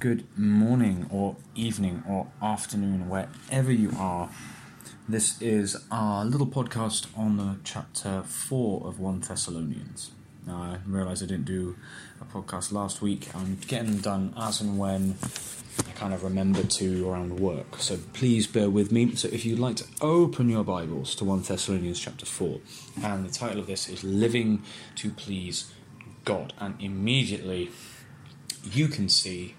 good morning or evening or afternoon, wherever you are. This is our little podcast on the chapter 4 of 1 Thessalonians. Now, I realise I didn't do a podcast last week. I'm getting them done as and when I kind of remember to around work. So please bear with me. So if you'd like to open your Bibles to 1 Thessalonians chapter 4, and the title of this is Living to Please God. And immediately you can see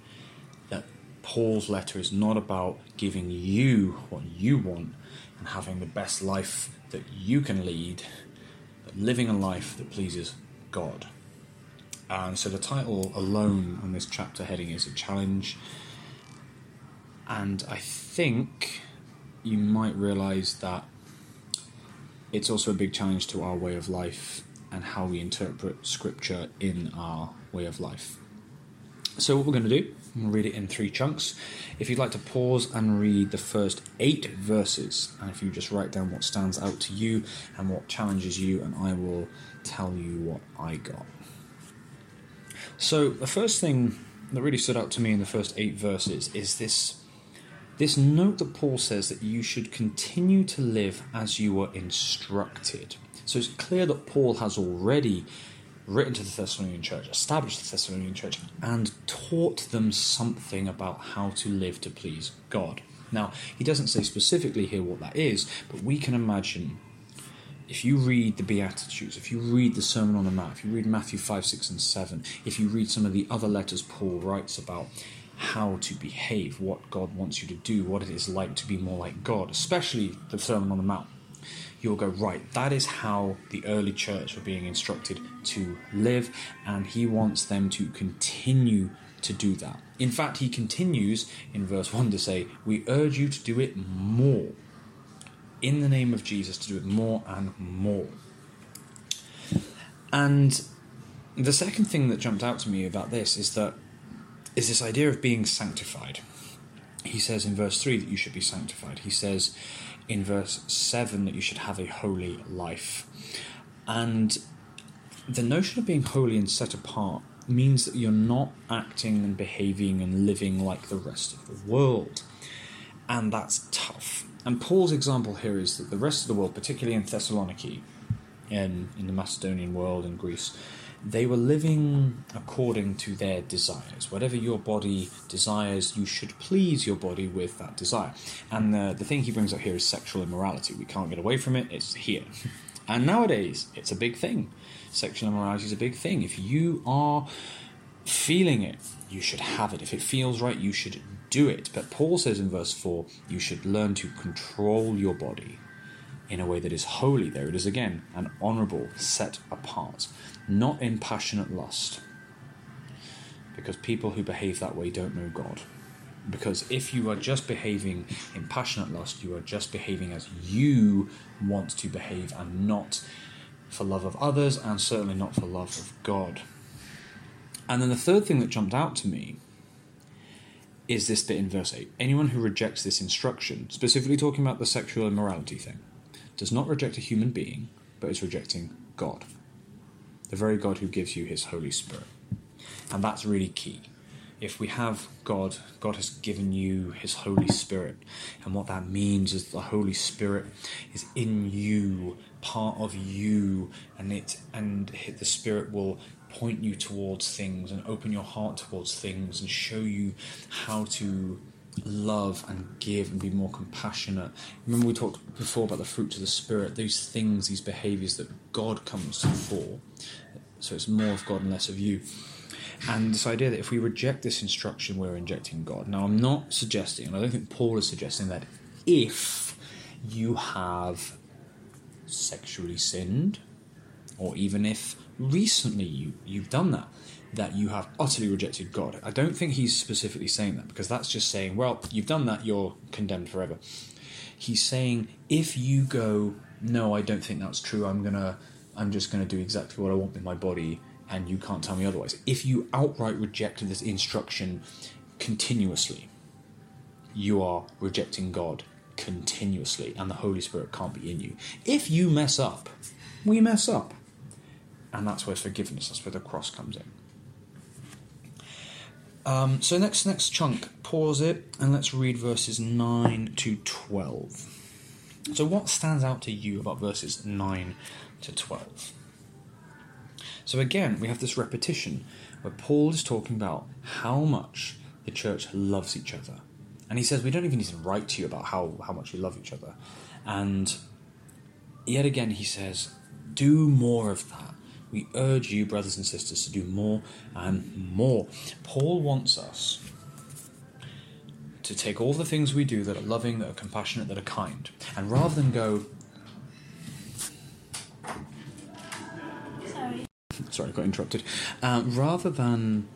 Paul's letter is not about giving you what you want and having the best life that you can lead, but living a life that pleases God. And so the title alone on this chapter heading is a challenge. And I think you might realize that it's also a big challenge to our way of life and how we interpret scripture in our way of life. So, what we're going to do, I'm going to read it in three chunks. If you'd like to pause and read the first eight verses, and if you just write down what stands out to you and what challenges you, and I will tell you what I got. So, the first thing that really stood out to me in the first eight verses is this. This note that Paul says that you should continue to live as you were instructed. So it's clear that Paul has already written to the Thessalonian church, established the Thessalonian church, and taught them something about how to live to please God. Now, he doesn't say specifically here what that is, but we can imagine if you read the Beatitudes, if you read the Sermon on the Mount, if you read Matthew 5, 6, and 7, if you read some of the other letters Paul writes about how to behave, what God wants you to do, what it is like to be more like God, especially the Sermon on the Mount you'll go, right, that is how the early church were being instructed to live, and he wants them to continue to do that. In fact, he continues in verse 1 to say, We urge you to do it more. In the name of Jesus, to do it more and more. And the second thing that jumped out to me about this is that is this idea of being sanctified. He says in verse 3 that you should be sanctified. He says in verse 7 that you should have a holy life. And the notion of being holy and set apart means that you're not acting and behaving and living like the rest of the world. And that's tough. And Paul's example here is that the rest of the world, particularly in Thessaloniki, in, in the Macedonian world in Greece, they were living according to their desires. Whatever your body desires, you should please your body with that desire. And the, the thing he brings up here is sexual immorality. We can't get away from it, it's here. And nowadays, it's a big thing. Sexual immorality is a big thing. If you are feeling it, you should have it. If it feels right, you should do it. But Paul says in verse 4 you should learn to control your body in a way that is holy. There it is again, an honourable, set apart not in passionate lust. Because people who behave that way don't know God. Because if you are just behaving in passionate lust, you are just behaving as you want to behave and not for love of others and certainly not for love of God. And then the third thing that jumped out to me is this bit in verse 8. Anyone who rejects this instruction, specifically talking about the sexual immorality thing, does not reject a human being, but is rejecting God the very God who gives you his Holy Spirit. And that's really key. If we have God, God has given you his Holy Spirit. And what that means is the Holy Spirit is in you, part of you, and it and the Spirit will point you towards things and open your heart towards things and show you how to love and give and be more compassionate. Remember, we talked before about the fruits of the Spirit, those things, these behaviors that God comes for. So it's more of God and less of you. And this idea that if we reject this instruction, we're injecting God. Now, I'm not suggesting, and I don't think Paul is suggesting that if you have sexually sinned, or even if recently you, you've done that, that you have utterly rejected God. I don't think he's specifically saying that because that's just saying, well, you've done that, you're condemned forever. He's saying, if you go, no, I don't think that's true, I'm gonna, I'm just gonna do exactly what I want with my body, and you can't tell me otherwise. If you outright reject this instruction continuously, you are rejecting God continuously, and the Holy Spirit can't be in you. If you mess up, we mess up. And that's where forgiveness, that's where the cross comes in. Um, so next next chunk, pause it and let's read verses nine to twelve. So what stands out to you about verses nine to twelve? So again, we have this repetition where Paul is talking about how much the church loves each other. And he says, We don't even need to write to you about how, how much we love each other. And yet again, he says, Do more of that. We urge you, brothers and sisters, to do more and more. Paul wants us to take all the things we do that are loving, that are compassionate, that are kind, and rather than go, Sorry. sorry, I got interrupted. Uh, rather than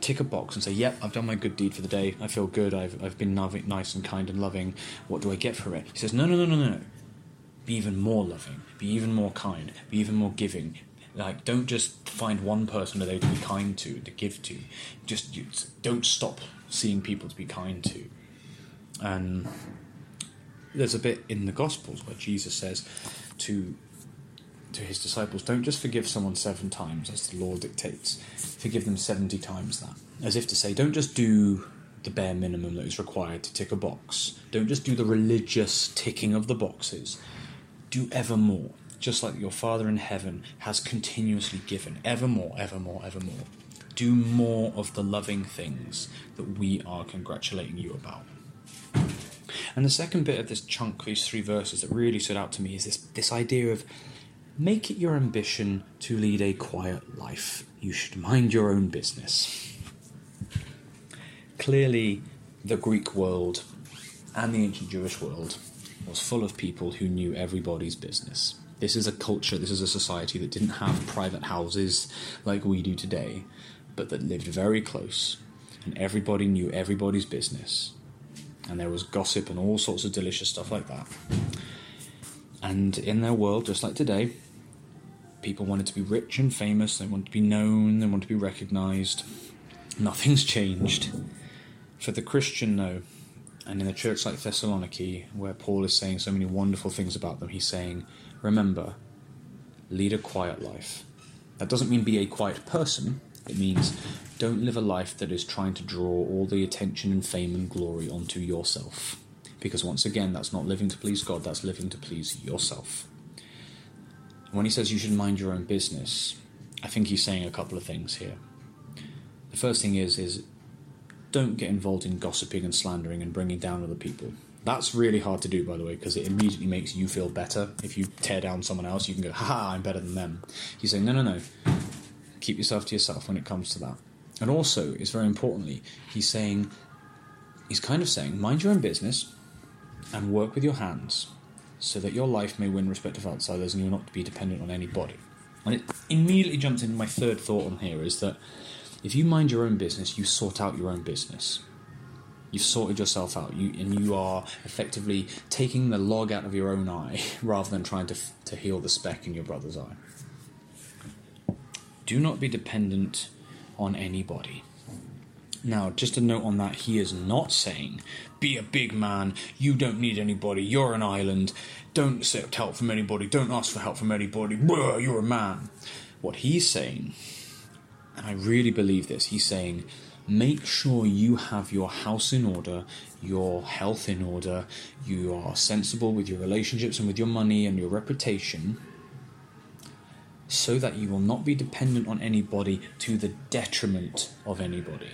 tick a box and say, "Yep, I've done my good deed for the day. I feel good. I've I've been nice and kind and loving. What do I get from it?" He says, "No, no, no, no, no. Be even more loving. Be even more kind. Be even more giving. Like, don't just find one person a day to be kind to, to give to. Just you, don't stop seeing people to be kind to." And there's a bit in the Gospels where Jesus says to to his disciples, don't just forgive someone seven times as the law dictates, forgive them 70 times that. As if to say, don't just do the bare minimum that is required to tick a box. Don't just do the religious ticking of the boxes. Do ever more, just like your Father in heaven has continuously given, ever more, ever more, ever more. Do more of the loving things that we are congratulating you about. And the second bit of this chunk, these three verses that really stood out to me, is this, this idea of make it your ambition to lead a quiet life. You should mind your own business. Clearly, the Greek world and the ancient Jewish world was full of people who knew everybody's business. This is a culture, this is a society that didn't have private houses like we do today, but that lived very close, and everybody knew everybody's business. And there was gossip and all sorts of delicious stuff like that. And in their world, just like today, people wanted to be rich and famous, they wanted to be known, they wanted to be recognized. Nothing's changed. For the Christian, no. And in a church like Thessaloniki, where Paul is saying so many wonderful things about them, he's saying, remember, lead a quiet life. That doesn't mean be a quiet person, it means don't live a life that is trying to draw all the attention and fame and glory onto yourself. Because once again, that's not living to please God, that's living to please yourself. When he says you should mind your own business, I think he's saying a couple of things here. The first thing is is don't get involved in gossiping and slandering and bringing down other people. That's really hard to do, by the way, because it immediately makes you feel better. If you tear down someone else, you can go, "Ha, I'm better than them." He's saying, "No, no, no. Keep yourself to yourself when it comes to that." And also, it's very importantly, he's saying, he's kind of saying, mind your own business and work with your hands so that your life may win respect of outsiders and you're not to be dependent on anybody. And it immediately jumps into my third thought on here is that if you mind your own business, you sort out your own business. You've sorted yourself out, you, and you are effectively taking the log out of your own eye rather than trying to, to heal the speck in your brother's eye. Do not be dependent on anybody. Now, just a note on that, he is not saying, be a big man, you don't need anybody, you're an island, don't accept help from anybody, don't ask for help from anybody, Blah, you're a man. What he's saying, and I really believe this, he's saying, make sure you have your house in order, your health in order, you are sensible with your relationships and with your money and your reputation, so that you will not be dependent on anybody to the detriment of anybody.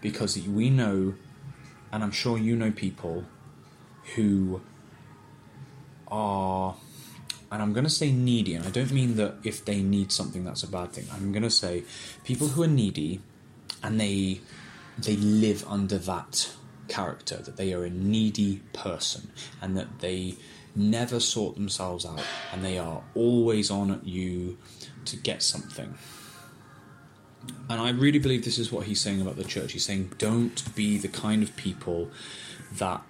Because we know, and I'm sure you know people who are, and I'm going to say needy, and I don't mean that if they need something that's a bad thing. I'm going to say people who are needy and they they live under that character that they are a needy person and that they never sort themselves out and they are always on at you to get something and I really believe this is what he's saying about the church. He's saying, don't be the kind of people that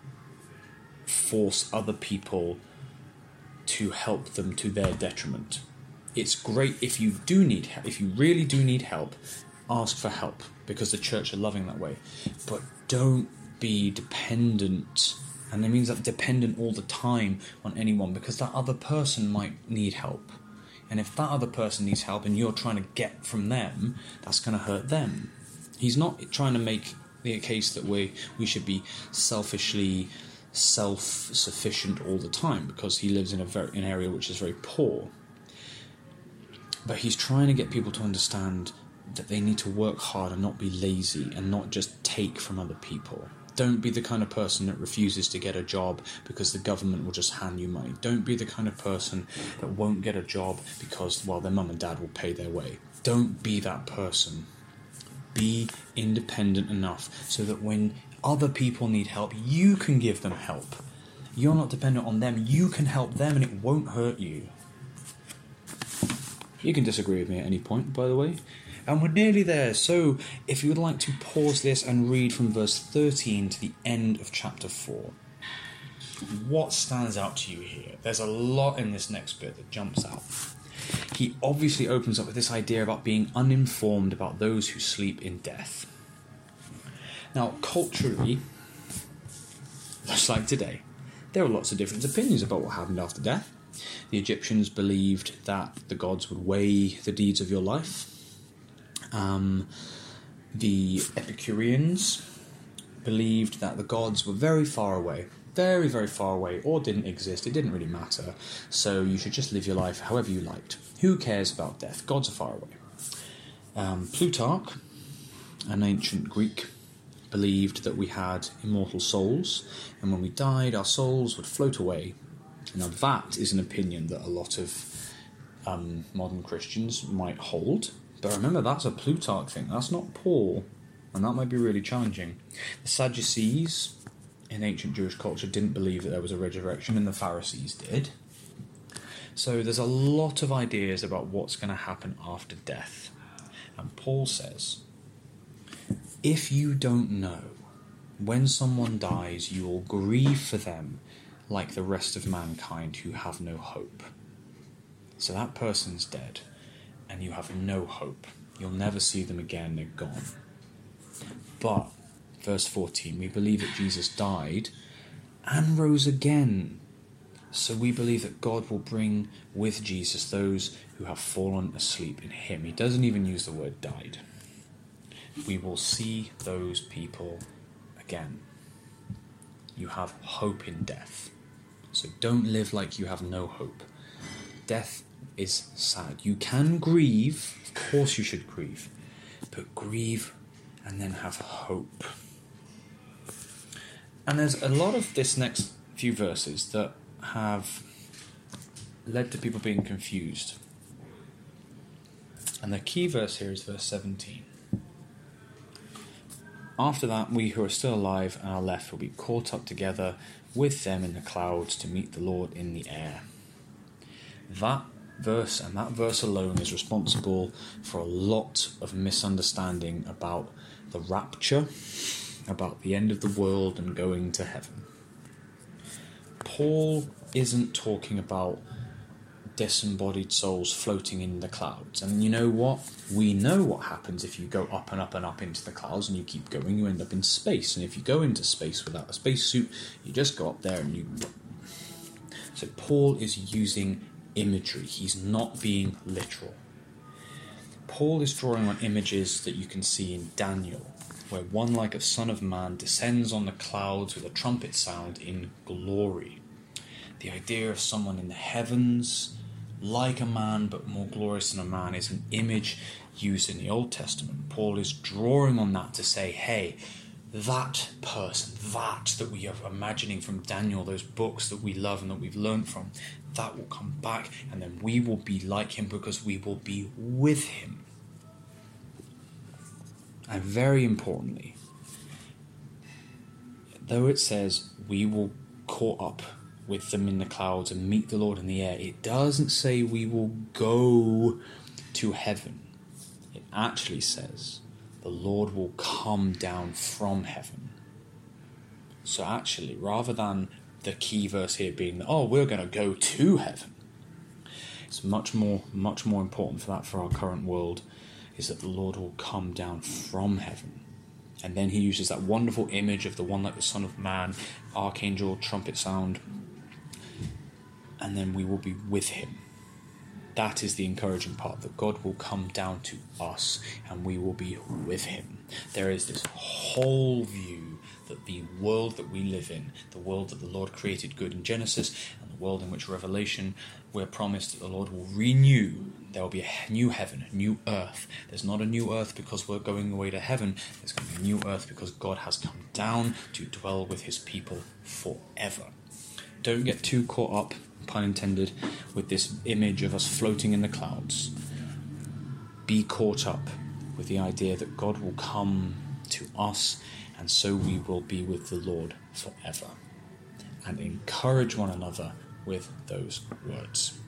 force other people to help them to their detriment. It's great if you do need if you really do need help, ask for help because the church are loving that way. But don't be dependent, and that means that dependent all the time on anyone because that other person might need help. And if that other person needs help and you're trying to get from them, that's going to hurt them. He's not trying to make the case that we we should be selfishly self-sufficient all the time because he lives in a very an area which is very poor. But he's trying to get people to understand that they need to work hard and not be lazy and not just take from other people. Don't be the kind of person that refuses to get a job because the government will just hand you money. Don't be the kind of person that won't get a job because, well, their mum and dad will pay their way. Don't be that person. Be independent enough so that when other people need help, you can give them help. You're not dependent on them, you can help them and it won't hurt you. You can disagree with me at any point, by the way. And we're nearly there. So, if you would like to pause this and read from verse 13 to the end of chapter 4, what stands out to you here? There's a lot in this next bit that jumps out. He obviously opens up with this idea about being uninformed about those who sleep in death. Now, culturally, just like today, there are lots of different opinions about what happened after death. The Egyptians believed that the gods would weigh the deeds of your life um, the Epicureans believed that the gods were very far away, very, very far away, or didn't exist. It didn't really matter. So you should just live your life however you liked. Who cares about death? Gods are far away. Um, Plutarch, an ancient Greek, believed that we had immortal souls, and when we died, our souls would float away. Now, that is an opinion that a lot of um, modern Christians might hold. But remember, that's a Plutarch thing. That's not Paul, and that might be really challenging. The Sadducees in ancient Jewish culture didn't believe that there was a resurrection, and the Pharisees did. So there's a lot of ideas about what's going to happen after death. And Paul says, if you don't know, when someone dies, you will grieve for them like the rest of mankind who have no hope. So that person's dead and you have no hope. You'll never see them again, they're gone. But, verse 14, we believe that Jesus died and rose again. So we believe that God will bring with Jesus those who have fallen asleep in Him. He doesn't even use the word died. We will see those people again. You have hope in death. So don't live like you have no hope. Death is sad. You can grieve, of course, you should grieve, but grieve and then have hope. And there's a lot of this next few verses that have led to people being confused. And the key verse here is verse 17. After that, we who are still alive and are left will be caught up together with them in the clouds to meet the Lord in the air. That verse, and that verse alone is responsible for a lot of misunderstanding about the rapture, about the end of the world and going to heaven. Paul isn't talking about disembodied souls floating in the clouds. And you know what? We know what happens if you go up and up and up into the clouds and you keep going, you end up in space. And if you go into space without a spacesuit, you just go up there and you. So Paul is using imagery, he's not being literal. Paul is drawing on images that you can see in Daniel, where one like a son of man descends on the clouds with a trumpet sound in glory. The idea of someone in the heavens, like a man but more glorious than a man, is an image used in the Old Testament. Paul is drawing on that to say, hey, that person, that that we are imagining from Daniel, those books that we love and that we've learned from, that will come back, and then we will be like him because we will be with him. And very importantly, though it says we will caught up with them in the clouds and meet the Lord in the air, it doesn't say we will go to heaven. It actually says the Lord will come down from heaven. So, actually, rather than the key verse here being oh, we're going to go to heaven, it's much more, much more important for that for our current world is that the Lord will come down from heaven. And then he uses that wonderful image of the one like the Son of Man, archangel, trumpet sound, and then we will be with him. That is the encouraging part that God will come down to us and we will be with Him. There is this whole view that the world that we live in, the world that the Lord created good in Genesis, and the world in which Revelation, we're promised that the Lord will renew. There will be a new heaven, a new earth. There's not a new earth because we're going away to heaven. There's going to be a new earth because God has come down to dwell with his people forever. Don't get too caught up, pun intended, with this image of us floating in the clouds. Be caught up with the idea that God will come to us and so we will be with the Lord forever. And encourage one another with those words.